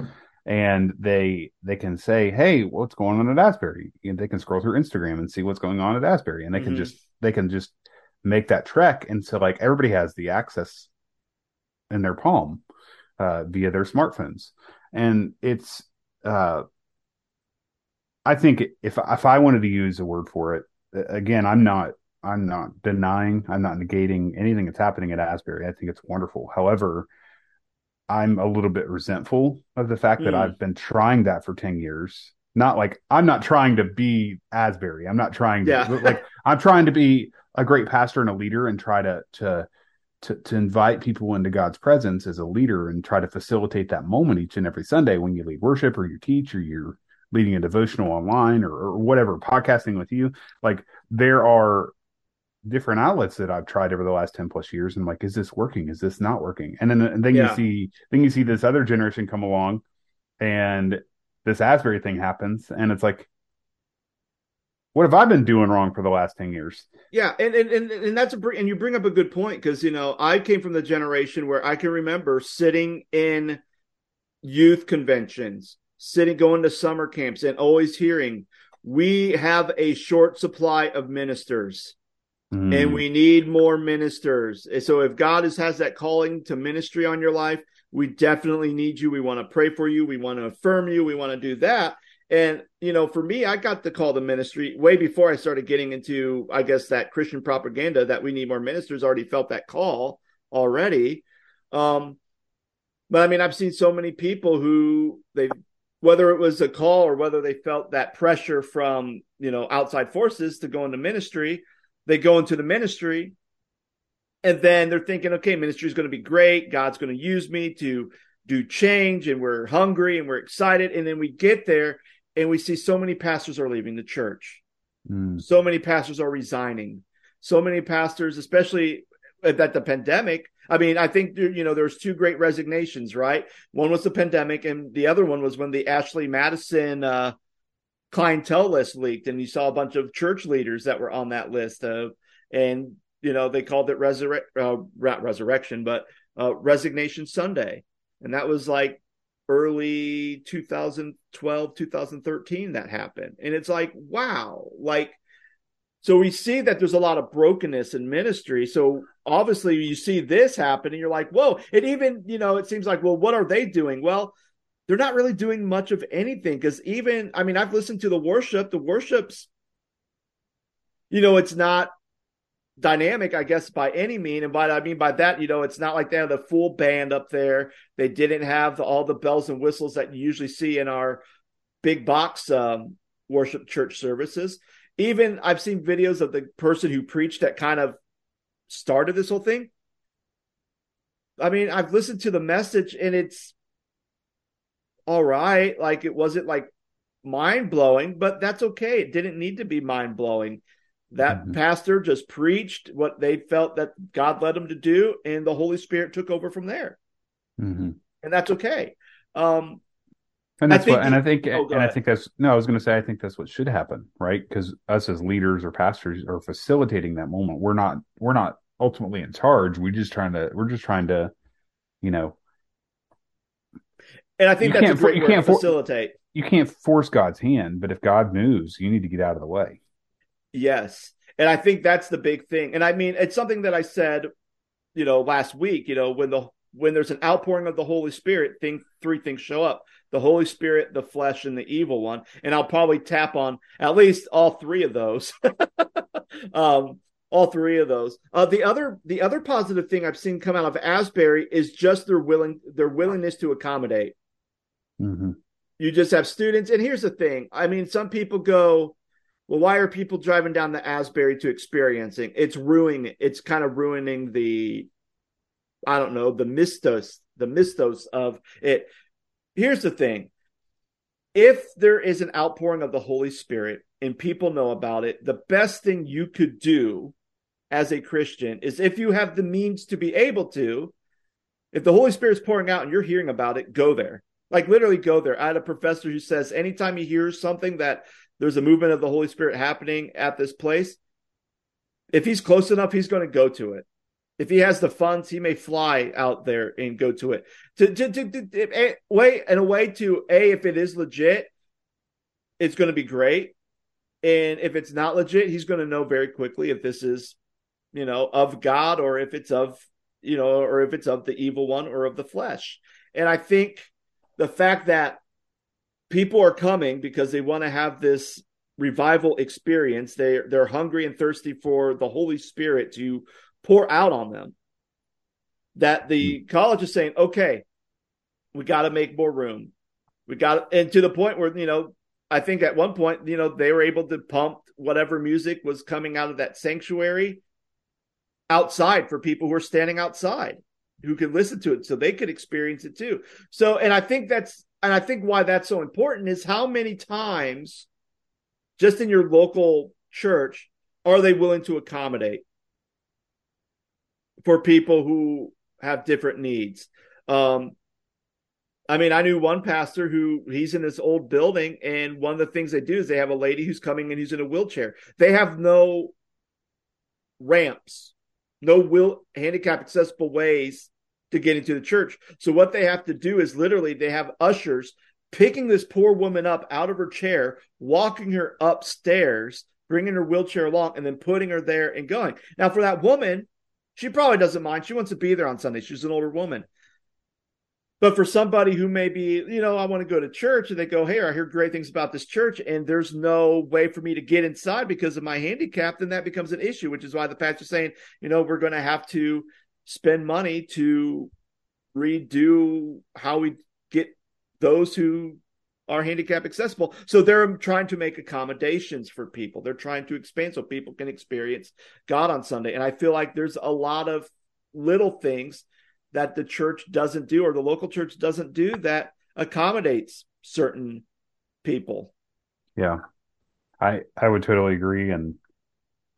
and they they can say, "Hey, what's going on at Asbury?" And they can scroll through Instagram and see what's going on at Asbury, and they mm-hmm. can just they can just make that trek. And so, like everybody has the access in their palm uh, via their smartphones, and it's. Uh, I think if if I wanted to use a word for it, again, I'm not I'm not denying, I'm not negating anything that's happening at Asbury. I think it's wonderful. However, I'm a little bit resentful of the fact mm. that hmm. I've been trying that for 10 years. Not like I'm not trying to be Asbury. I'm not trying to yeah. like I'm trying to be a great pastor and a leader and try to to to to invite people into God's presence as a leader and try to facilitate that moment each and every Sunday when you lead worship or you teach or you're leading a devotional online or, or whatever podcasting with you like there are different outlets that I've tried over the last 10 plus years. And like, is this working? Is this not working? And then, and then yeah. you see, then you see this other generation come along and this Asbury thing happens. And it's like, what have I been doing wrong for the last 10 years? Yeah. And, and, and, and that's a, and you bring up a good point. Cause you know, I came from the generation where I can remember sitting in youth conventions, sitting, going to summer camps and always hearing, we have a short supply of ministers Mm. And we need more ministers. So if God is, has that calling to ministry on your life, we definitely need you. We want to pray for you. We want to affirm you. We want to do that. And, you know, for me, I got the call to ministry way before I started getting into, I guess, that Christian propaganda that we need more ministers. Already felt that call already. Um, but I mean, I've seen so many people who they, whether it was a call or whether they felt that pressure from you know outside forces to go into ministry, they go into the ministry, and then they're thinking, okay, ministry is going to be great. God's going to use me to do change, and we're hungry and we're excited, and then we get there and we see so many pastors are leaving the church. Mm. So many pastors are resigning. So many pastors, especially at the pandemic. I mean, I think you know there's two great resignations, right? One was the pandemic, and the other one was when the Ashley Madison uh, clientele list leaked, and you saw a bunch of church leaders that were on that list. Uh, and you know they called it resurrect, uh, resurrection, but uh, resignation Sunday, and that was like early 2012 2013 that happened. And it's like wow like so we see that there's a lot of brokenness in ministry. So obviously you see this happen and you're like whoa and even you know it seems like well what are they doing? Well they're not really doing much of anything because even i mean i've listened to the worship the worships you know it's not dynamic, I guess, by any mean. And by I mean by that, you know, it's not like they have the full band up there. They didn't have the, all the bells and whistles that you usually see in our big box um, worship church services. Even I've seen videos of the person who preached that kind of started this whole thing. I mean, I've listened to the message and it's all right. Like it wasn't like mind blowing, but that's okay. It didn't need to be mind blowing. That mm-hmm. pastor just preached what they felt that God led them to do, and the Holy Spirit took over from there. Mm-hmm. And that's okay. Um, and that's what, and I think, oh, and ahead. I think that's no. I was going to say, I think that's what should happen, right? Because us as leaders or pastors are facilitating that moment. We're not, we're not ultimately in charge. We're just trying to, we're just trying to, you know. And I think that's a great you can't facilitate. you can't force God's hand, but if God moves, you need to get out of the way. Yes. And I think that's the big thing. And I mean, it's something that I said, you know, last week, you know, when the when there's an outpouring of the Holy Spirit, thing three things show up. The Holy Spirit, the flesh, and the evil one. And I'll probably tap on at least all three of those. um, all three of those. Uh, the other the other positive thing I've seen come out of Asbury is just their willing their willingness to accommodate. Mm-hmm. You just have students, and here's the thing. I mean, some people go, well, why are people driving down the Asbury to experiencing? It's ruining. It's kind of ruining the, I don't know, the mistos, the mistos of it. Here's the thing: if there is an outpouring of the Holy Spirit and people know about it, the best thing you could do as a Christian is if you have the means to be able to, if the Holy Spirit is pouring out and you're hearing about it, go there. Like literally go there. I had a professor who says anytime he hears something that there's a movement of the Holy Spirit happening at this place. If he's close enough, he's going to go to it. If he has the funds, he may fly out there and go to it. To, to, to, to a, eh, way in a way to a if it is legit, it's going to be great. And if it's not legit, he's going to know very quickly if this is, you know, of God or if it's of, you know, or if it's of the evil one or of the flesh. And I think the fact that people are coming because they want to have this revival experience. They they're hungry and thirsty for the Holy Spirit to pour out on them. That the mm-hmm. college is saying, okay, we got to make more room. We got and to the point where you know, I think at one point you know they were able to pump whatever music was coming out of that sanctuary outside for people who are standing outside who could listen to it so they could experience it too. So, and I think that's and I think why that's so important is how many times, just in your local church, are they willing to accommodate for people who have different needs? Um, I mean, I knew one pastor who he's in this old building, and one of the things they do is they have a lady who's coming and who's in a wheelchair. They have no ramps, no will handicap accessible ways to get into the church. So what they have to do is literally they have ushers picking this poor woman up out of her chair, walking her upstairs, bringing her wheelchair along, and then putting her there and going. Now, for that woman, she probably doesn't mind. She wants to be there on Sunday. She's an older woman. But for somebody who may be, you know, I want to go to church and they go, Hey, I hear great things about this church, and there's no way for me to get inside because of my handicap, then that becomes an issue, which is why the pastor's saying, you know, we're going to have to spend money to redo how we get those who are handicap accessible. So they're trying to make accommodations for people. They're trying to expand so people can experience God on Sunday. And I feel like there's a lot of little things that the church doesn't do or the local church doesn't do that accommodates certain people. Yeah. I I would totally agree and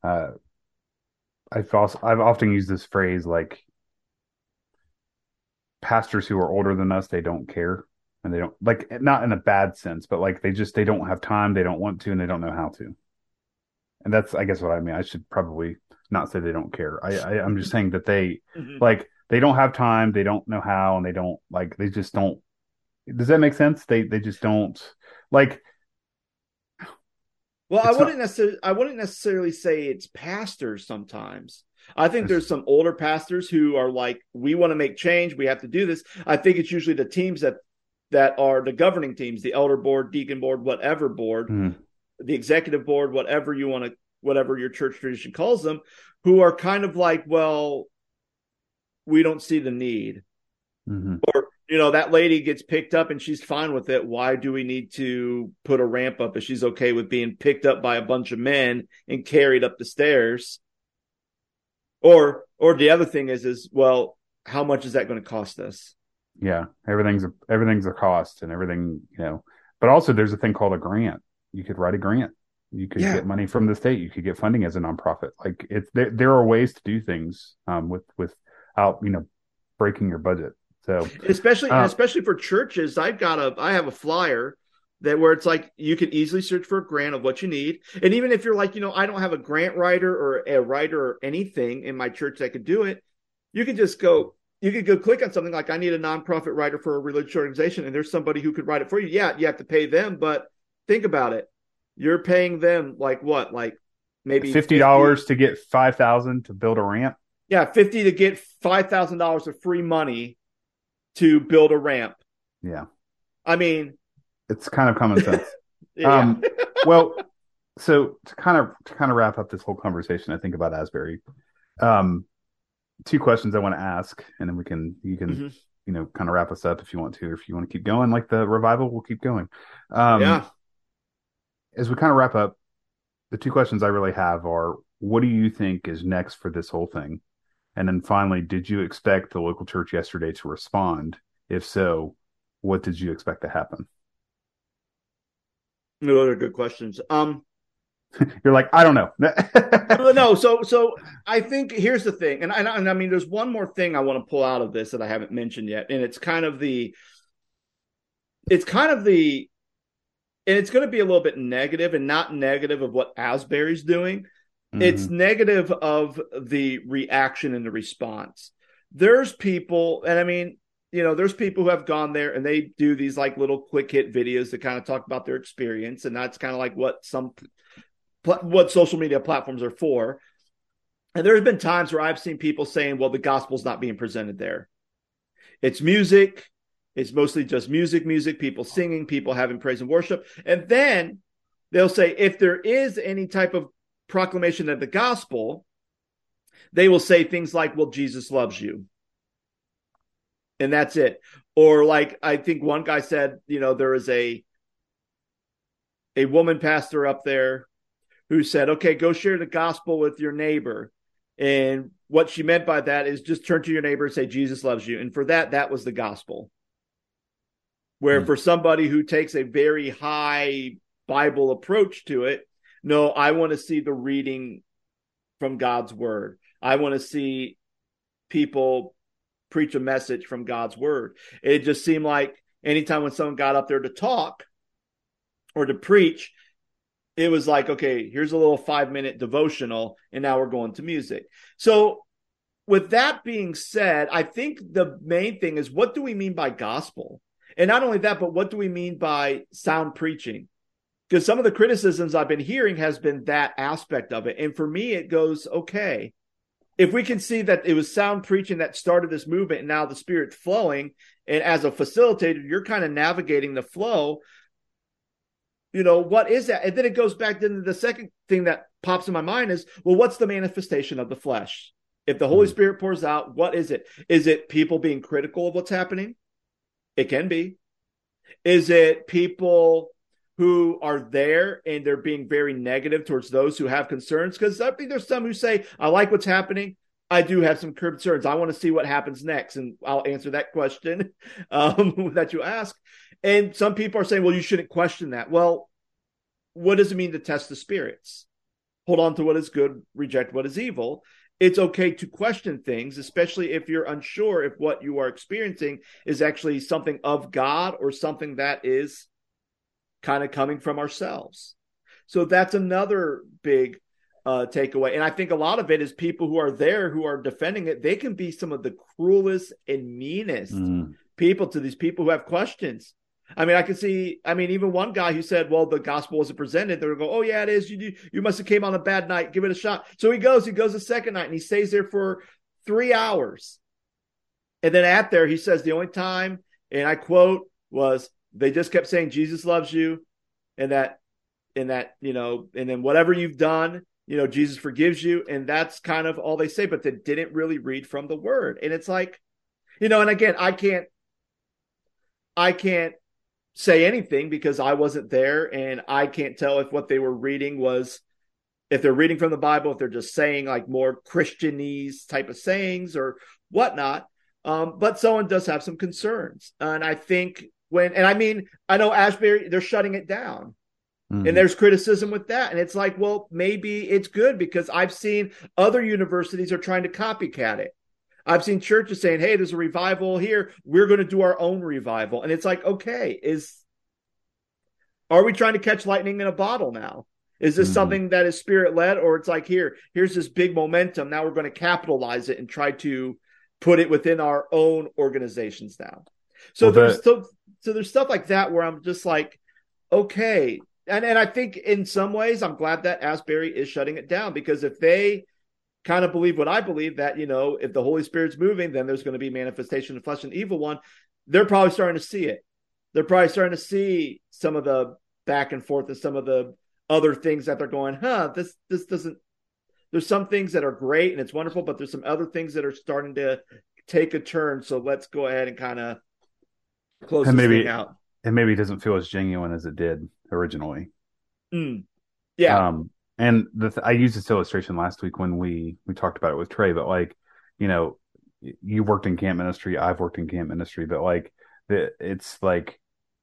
uh I've also I've often used this phrase like pastors who are older than us they don't care. And they don't like not in a bad sense but like they just they don't have time they don't want to and they don't know how to. And that's i guess what i mean. I should probably not say they don't care. I, I am just saying that they mm-hmm. like they don't have time they don't know how and they don't like they just don't does that make sense? They they just don't like well i wouldn't not, necessarily i wouldn't necessarily say it's pastors sometimes I think there's some older pastors who are like, we want to make change. We have to do this. I think it's usually the teams that that are the governing teams, the elder board, deacon board, whatever board, mm. the executive board, whatever you want to, whatever your church tradition calls them, who are kind of like, well, we don't see the need. Mm-hmm. Or, you know, that lady gets picked up and she's fine with it. Why do we need to put a ramp up if she's okay with being picked up by a bunch of men and carried up the stairs? Or, or the other thing is, is, well, how much is that going to cost us? Yeah, everything's a, everything's a cost and everything, you know. But also, there's a thing called a grant. You could write a grant. You could yeah. get money from the state. You could get funding as a nonprofit. Like it's there, there are ways to do things um, with without you know breaking your budget. So especially uh, especially for churches, I've got a I have a flyer that where it's like you can easily search for a grant of what you need. And even if you're like, you know, I don't have a grant writer or a writer or anything in my church that could do it, you can just go you could go click on something like I need a nonprofit writer for a religious organization, and there's somebody who could write it for you. Yeah, you have to pay them, but think about it. You're paying them like what? Like maybe fifty dollars to get five thousand to build a ramp. Yeah, fifty to get five thousand dollars of free money to build a ramp. Yeah. I mean it's kind of common sense. yeah. Um well so to kind of to kind of wrap up this whole conversation, I think about Asbury. Um two questions I want to ask, and then we can you can mm-hmm. you know kind of wrap us up if you want to, or if you want to keep going like the revival, we'll keep going. Um, yeah. As we kind of wrap up, the two questions I really have are: What do you think is next for this whole thing? And then finally, did you expect the local church yesterday to respond? If so, what did you expect to happen? Those are good questions. Um, You're like, I don't know. no, so so I think here's the thing, and I, and I mean, there's one more thing I want to pull out of this that I haven't mentioned yet, and it's kind of the, it's kind of the, and it's going to be a little bit negative, and not negative of what Asbury's doing. Mm-hmm. It's negative of the reaction and the response. There's people, and I mean, you know, there's people who have gone there and they do these like little quick hit videos that kind of talk about their experience, and that's kind of like what some what social media platforms are for. And there's been times where I've seen people saying, well, the gospel's not being presented there. It's music. It's mostly just music, music, people singing, people having praise and worship. And then they'll say, if there is any type of proclamation of the gospel, they will say things like, well, Jesus loves you. And that's it. Or like, I think one guy said, you know, there is a, a woman pastor up there who said, okay, go share the gospel with your neighbor. And what she meant by that is just turn to your neighbor and say, Jesus loves you. And for that, that was the gospel. Where mm-hmm. for somebody who takes a very high Bible approach to it, no, I want to see the reading from God's word. I want to see people preach a message from God's word. It just seemed like anytime when someone got up there to talk or to preach, it was like, okay, here's a little five minute devotional, and now we're going to music. So, with that being said, I think the main thing is what do we mean by gospel? And not only that, but what do we mean by sound preaching? Because some of the criticisms I've been hearing has been that aspect of it. And for me, it goes, okay, if we can see that it was sound preaching that started this movement and now the spirit's flowing, and as a facilitator, you're kind of navigating the flow, you know, what is that? And then it goes back to the second thing that pops in my mind is, well, what's the manifestation of the flesh? If the Holy mm. Spirit pours out, what is it? Is it people being critical of what's happening? It can be. Is it people who are there and they're being very negative towards those who have concerns? Because I think there's some who say, I like what's happening. I do have some concerns. I want to see what happens next. And I'll answer that question um, that you ask. And some people are saying, well, you shouldn't question that. Well, what does it mean to test the spirits? Hold on to what is good, reject what is evil. It's okay to question things, especially if you're unsure if what you are experiencing is actually something of God or something that is kind of coming from ourselves. So that's another big uh, takeaway. And I think a lot of it is people who are there who are defending it. They can be some of the cruelest and meanest mm. people to these people who have questions. I mean, I can see. I mean, even one guy who said, "Well, the gospel wasn't presented." They're going, "Oh yeah, it is. You you must have came on a bad night. Give it a shot." So he goes. He goes a second night, and he stays there for three hours. And then at there, he says the only time, and I quote, was they just kept saying Jesus loves you, and that, and that you know, and then whatever you've done, you know, Jesus forgives you, and that's kind of all they say. But they didn't really read from the Word, and it's like, you know, and again, I can't, I can't say anything because I wasn't there and I can't tell if what they were reading was if they're reading from the Bible, if they're just saying like more Christianese type of sayings or whatnot. Um, but someone does have some concerns. And I think when, and I mean, I know Asbury they're shutting it down. Mm-hmm. And there's criticism with that. And it's like, well, maybe it's good because I've seen other universities are trying to copycat it. I've seen churches saying, "Hey, there's a revival here. We're going to do our own revival." And it's like, "Okay, is are we trying to catch lightning in a bottle now? Is this mm-hmm. something that is spirit led or it's like here, here's this big momentum. Now we're going to capitalize it and try to put it within our own organizations now." So well, there's so, so there's stuff like that where I'm just like, "Okay." And and I think in some ways I'm glad that Asbury is shutting it down because if they kind of believe what I believe that, you know, if the Holy Spirit's moving, then there's going to be manifestation of flesh and evil one. They're probably starting to see it. They're probably starting to see some of the back and forth and some of the other things that they're going, huh, this this doesn't there's some things that are great and it's wonderful, but there's some other things that are starting to take a turn. So let's go ahead and kind of close and maybe, out. And maybe it doesn't feel as genuine as it did originally. Mm. Yeah. Um, and the th- I used this illustration last week when we we talked about it with Trey, but like, you know, you worked in camp ministry, I've worked in camp ministry, but like, the, it's like,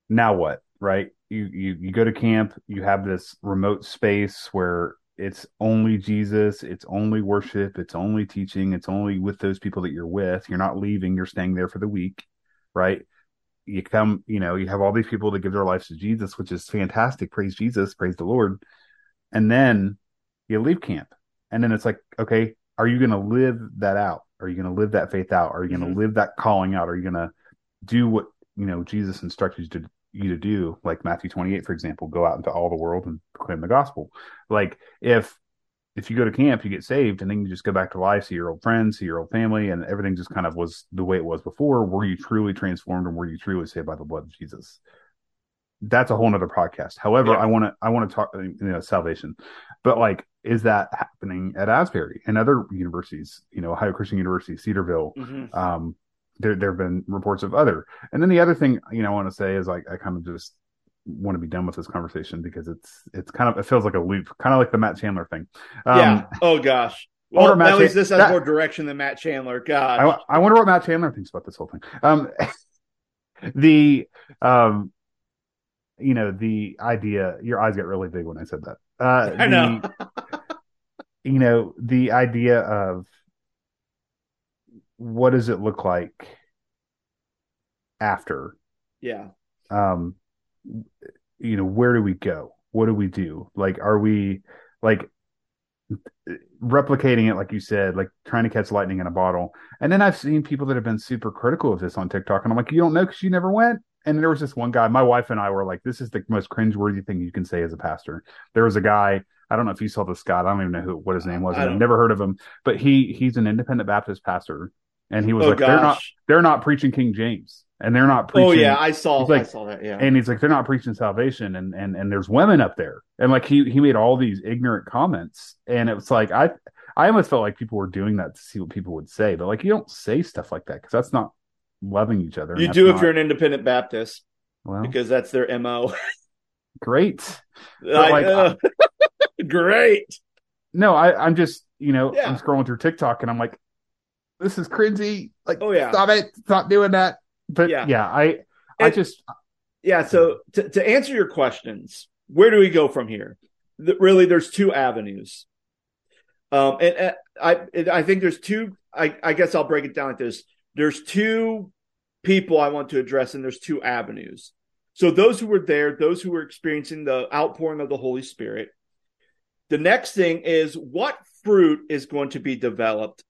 now what, right? You you you go to camp, you have this remote space where it's only Jesus, it's only worship, it's only teaching, it's only with those people that you're with. You're not leaving, you're staying there for the week, right? You come, you know, you have all these people that give their lives to Jesus, which is fantastic. Praise Jesus, praise the Lord. And then you leave camp. And then it's like okay are you going to live that out? Are you going to live that faith out? Are you going to mm-hmm. live that calling out? Are you going to do what you know jesus instructed you to you to do? Like matthew 28 for example go out into all the world and proclaim the gospel. Like if if you go to camp you get saved and then you just go back to life see your old friends see your old family and everything just kind of was the way it was before were you truly transformed and were you truly saved by the blood of jesus that's a whole nother podcast. However, yeah. I want to I want to talk you know salvation, but like, is that happening at Asbury and other universities? You know, Ohio Christian University, Cedarville. Mm-hmm. Um, there there have been reports of other. And then the other thing you know I want to say is like I kind of just want to be done with this conversation because it's it's kind of it feels like a loop, kind of like the Matt Chandler thing. Um, yeah. Oh gosh. Well, at least this has that, more direction than Matt Chandler. God, I, I, wonder what Matt Chandler thinks about this whole thing. Um, the um, you know, the idea, your eyes got really big when I said that. Uh, I know. you know, the idea of what does it look like after? Yeah. Um, you know, where do we go? What do we do? Like, are we like replicating it, like you said, like trying to catch lightning in a bottle? And then I've seen people that have been super critical of this on TikTok, and I'm like, you don't know because you never went and there was this one guy, my wife and I were like, this is the most cringeworthy thing you can say as a pastor. There was a guy, I don't know if you saw this guy, I don't even know who what his name was. I've never heard of him, but he he's an independent Baptist pastor. And he was oh, like, gosh. they're not they're not preaching King James. And they're not preaching. Oh yeah, I saw like, I saw that. Yeah. And he's like, they're not preaching salvation and and and there's women up there. And like he he made all these ignorant comments. And it was like I I almost felt like people were doing that to see what people would say, but like you don't say stuff like that because that's not loving each other. You do not... if you're an independent Baptist, well, because that's their mo. great, I, like, uh, great. No, I, I'm just you know yeah. I'm scrolling through TikTok and I'm like, this is cringy. Like, oh yeah, stop it, stop doing that. But yeah, yeah I, and, I just yeah. So to, to answer your questions, where do we go from here? really there's two avenues. Um, and, and I I think there's two. I, I guess I'll break it down like this. There's two people I want to address, and there's two avenues. So those who were there, those who were experiencing the outpouring of the Holy Spirit. The next thing is what fruit is going to be developed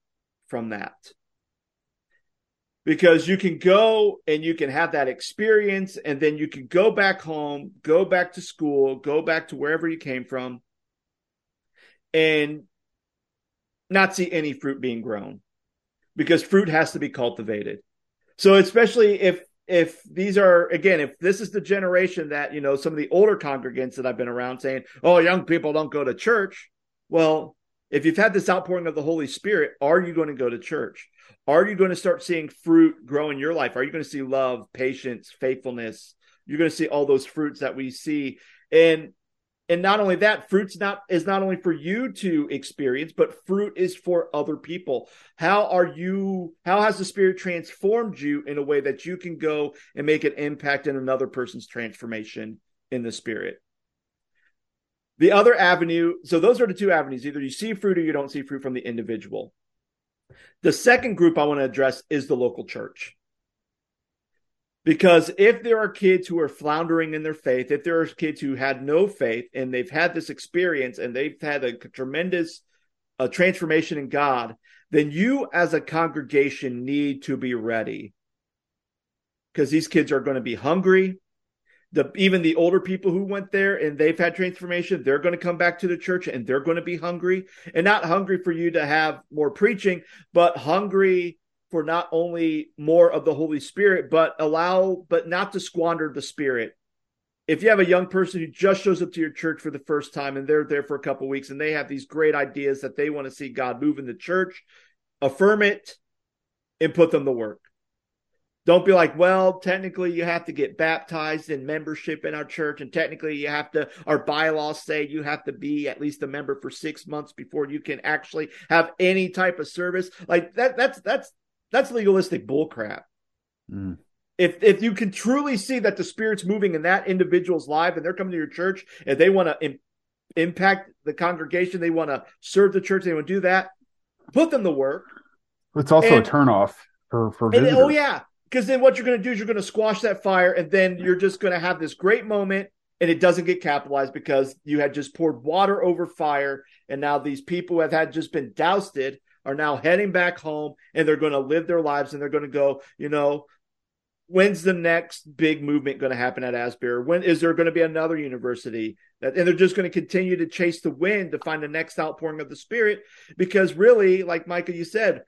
from that because you can go and you can have that experience and then you can go back home go back to school go back to wherever you came from and not see any fruit being grown. Because fruit has to be cultivated. So especially if if these are again if this is the generation that you know some of the older congregants that i've been around saying oh young people don't go to church. Well if you've had this outpouring of the holy spirit are you going to go to church are you going to start seeing fruit grow in your life? Are you going to see love, patience, faithfulness? You're going to see all those fruits that we see. And and not only that, fruits not is not only for you to experience, but fruit is for other people. How are you how has the spirit transformed you in a way that you can go and make an impact in another person's transformation in the spirit? The other avenue, so those are the two avenues. Either you see fruit or you don't see fruit from the individual. The second group I want to address is the local church. Because if there are kids who are floundering in their faith, if there are kids who had no faith and they've had this experience and they've had a tremendous transformation in God, then you as a congregation need to be ready. Because these kids are going to be hungry the even the older people who went there and they've had transformation they're going to come back to the church and they're going to be hungry. And not hungry for you to have more preaching but hungry for not only more of the holy spirit but allow but not to squander the spirit. If you have a young person who just shows up to your church for the first time and they're there for a couple weeks and they have these great ideas that they want to see god move in the church affirm it and put them to work don't be like, well, technically you have to get baptized in membership in our church, and technically you have to, our bylaws say you have to be at least a member for six months before you can actually have any type of service. Like that, that's that's that's legalistic bullcrap. Mm. If if you can truly see that the spirit's moving in that individual's life, and they're coming to your church, and they want to Im- impact the congregation, they want to serve the church, they want to do that, put them to work. It's also and, a turnoff for for visitors. And, oh yeah, because then what you're going to do is you're going to squash that fire, and then you're just going to have this great moment, and it doesn't get capitalized because you had just poured water over fire, and now these people have had just been doused are now heading back home, and they're going to live their lives, and they're going to go, you know, when's the next big movement going to happen at Asbury? When is there going to be another university that, and they're just going to continue to chase the wind to find the next outpouring of the Spirit? Because really, like Micah, you said,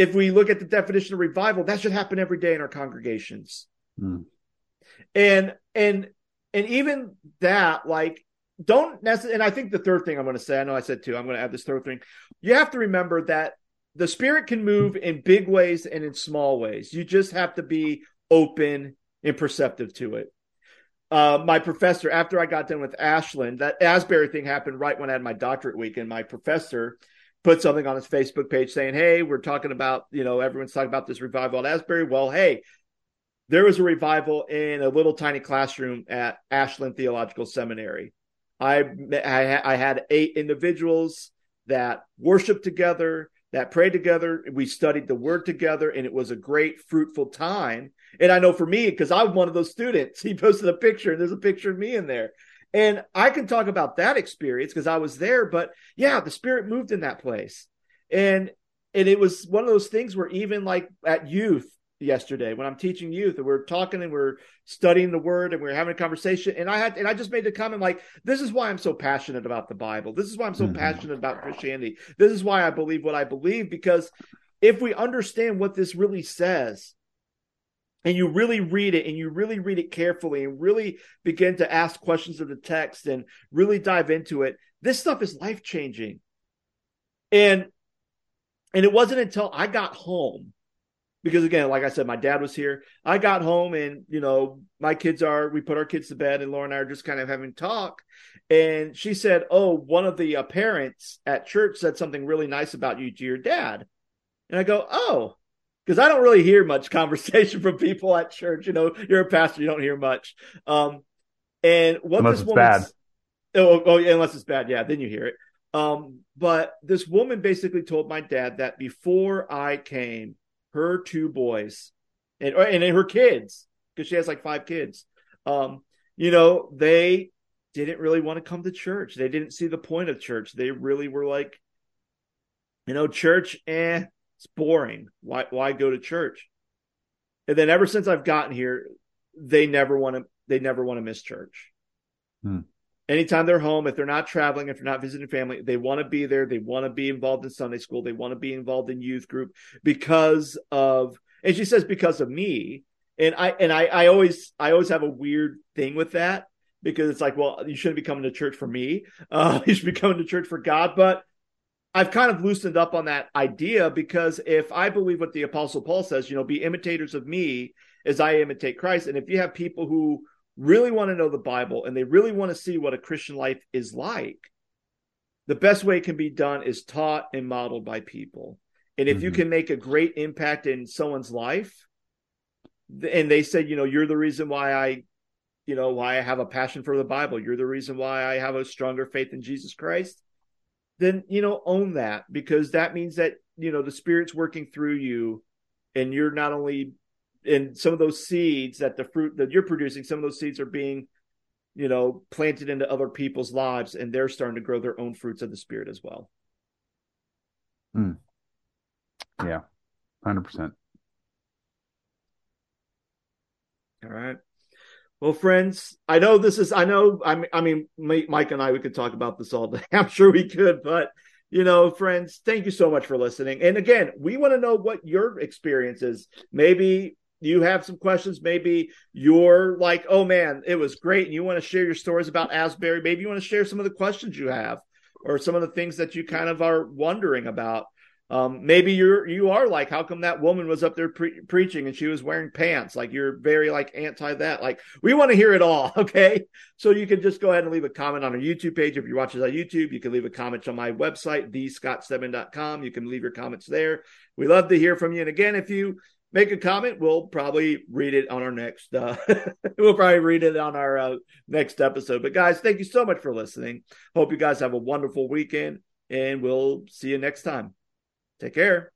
if we look at the definition of revival, that should happen every day in our congregations. Mm. And and and even that, like, don't necessarily. And I think the third thing I'm going to say, I know I said two. I'm going to add this third thing. You have to remember that the spirit can move in big ways and in small ways. You just have to be open and perceptive to it. Uh, my professor, after I got done with Ashland, that Asbury thing happened right when I had my doctorate week, and my professor put something on his Facebook page saying, Hey, we're talking about, you know, everyone's talking about this revival at Asbury. Well, hey, there was a revival in a little tiny classroom at Ashland Theological Seminary. I, I, I had eight individuals that worshiped together, that prayed together. We studied the word together, and it was a great, fruitful time. And I know for me, because I'm one of those students, he posted a picture, and there's a picture of me in there. And I can talk about that experience because I was there, but yeah, the spirit moved in that place. And and it was one of those things where even like at youth yesterday when I'm teaching youth and we're talking and we're studying the word and we're having a conversation and I had and I just made the comment like this is why I'm so passionate about the Bible. This is why I'm so mm-hmm. passionate about Christianity. This is why I believe what I believe because if we understand what this really says and you really read it and you really read it carefully and really begin to ask questions of the text and really dive into it, this stuff is life changing. And and it wasn't until I got home because again, like I said, my dad was here. I got home and you know, my kids are we put our kids to bed and Laura and I are just kind of having talk. And she said, Oh, one of the uh, parents at church said something really nice about you to your dad. And I go, Oh, because I don't really hear much conversation from people at church. You know, you're a pastor, you don't hear much. Um, and what unless this woman, bad. Oh, oh, unless it's bad, yeah, then you hear it. Um, but this woman basically told my dad that before I came, her two boys and and her kids, because she has like five kids, um, you know, they didn't really want to come to church. They didn't see the point of church. They really were like, you know, church, eh, it's boring. Why why go to church? And then ever since I've gotten here, they never want to they never want to miss church. Hmm. Anytime they're home, if they're not traveling, if they're not visiting family, they want to be there. They want to be involved in Sunday school. They want to be involved in youth group because of, and she says because of me. And I and I, I always I always have a weird thing with that because it's like, well, you shouldn't be coming to church for me. Uh, you should be coming to church for God. But I've kind of loosened up on that idea because if I believe what the Apostle Paul says, you know, be imitators of me as I imitate Christ. And if you have people who really want to know the Bible and they really want to see what a Christian life is like, the best way it can be done is taught and modeled by people. And if mm-hmm. you can make a great impact in someone's life, and they said, you know, you're the reason why I, you know, why I have a passion for the Bible, you're the reason why I have a stronger faith in Jesus Christ, then, you know, own that because that means that, you know, the Spirit's working through you and you're not only in some of those seeds that the fruit that you're producing, some of those seeds are being, you know, planted into other people's lives, and they're starting to grow their own fruits of the spirit as well. Mm. Yeah, hundred percent. All right. Well, friends, I know this is. I know. I mean, I mean, Mike and I, we could talk about this all day. I'm sure we could, but you know, friends, thank you so much for listening. And again, we want to know what your experience is. Maybe you have some questions. Maybe you're like, oh man, it was great. And you want to share your stories about Asbury. Maybe you want to share some of the questions you have or some of the things that you kind of are wondering about. Um, maybe you're you are like, how come that woman was up there pre- preaching and she was wearing pants? Like you're very like anti that. Like we want to hear it all. Okay, so you can just go ahead and leave a comment on our YouTube page if you're watching on YouTube. You can leave a comment on my website, thescottstedman.com. You can leave your comments there. We love to hear from you. And again, if you make a comment. We'll probably read it on our next. Uh, we'll probably read it on our uh, next episode. But guys, thank you so much for listening. Hope you guys have a wonderful weekend, and we'll see you next time. Take care.